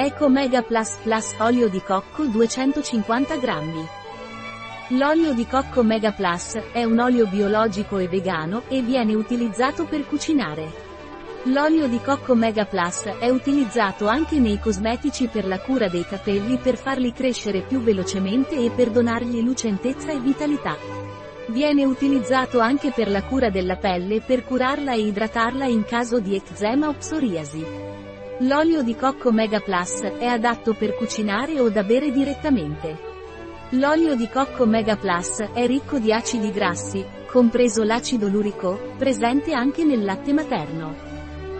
Eco Mega Plus Plus olio di cocco 250 grammi. L'olio di cocco Mega Plus è un olio biologico e vegano e viene utilizzato per cucinare. L'olio di cocco Mega Plus è utilizzato anche nei cosmetici per la cura dei capelli per farli crescere più velocemente e per donargli lucentezza e vitalità. Viene utilizzato anche per la cura della pelle per curarla e idratarla in caso di eczema o psoriasi. L'olio di cocco Mega Plus è adatto per cucinare o da bere direttamente. L'olio di cocco Mega Plus è ricco di acidi grassi, compreso l'acido lurico, presente anche nel latte materno.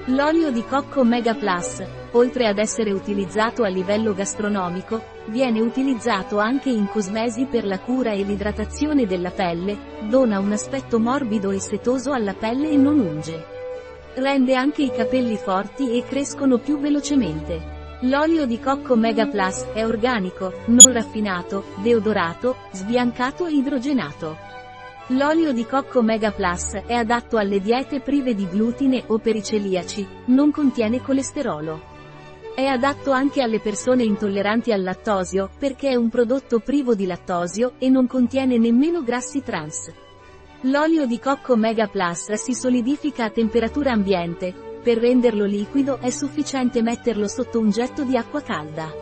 L'olio di cocco Mega Plus, oltre ad essere utilizzato a livello gastronomico, viene utilizzato anche in cosmesi per la cura e l'idratazione della pelle, dona un aspetto morbido e setoso alla pelle e non unge. Rende anche i capelli forti e crescono più velocemente. L'olio di cocco Mega Plus è organico, non raffinato, deodorato, sbiancato e idrogenato. L'olio di cocco Mega Plus è adatto alle diete prive di glutine o per i celiaci, non contiene colesterolo. È adatto anche alle persone intolleranti al lattosio, perché è un prodotto privo di lattosio e non contiene nemmeno grassi trans. L'olio di cocco Mega Plus si solidifica a temperatura ambiente, per renderlo liquido è sufficiente metterlo sotto un getto di acqua calda.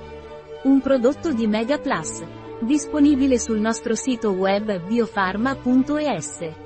Un prodotto di Mega Plus. Disponibile sul nostro sito web biofarma.es.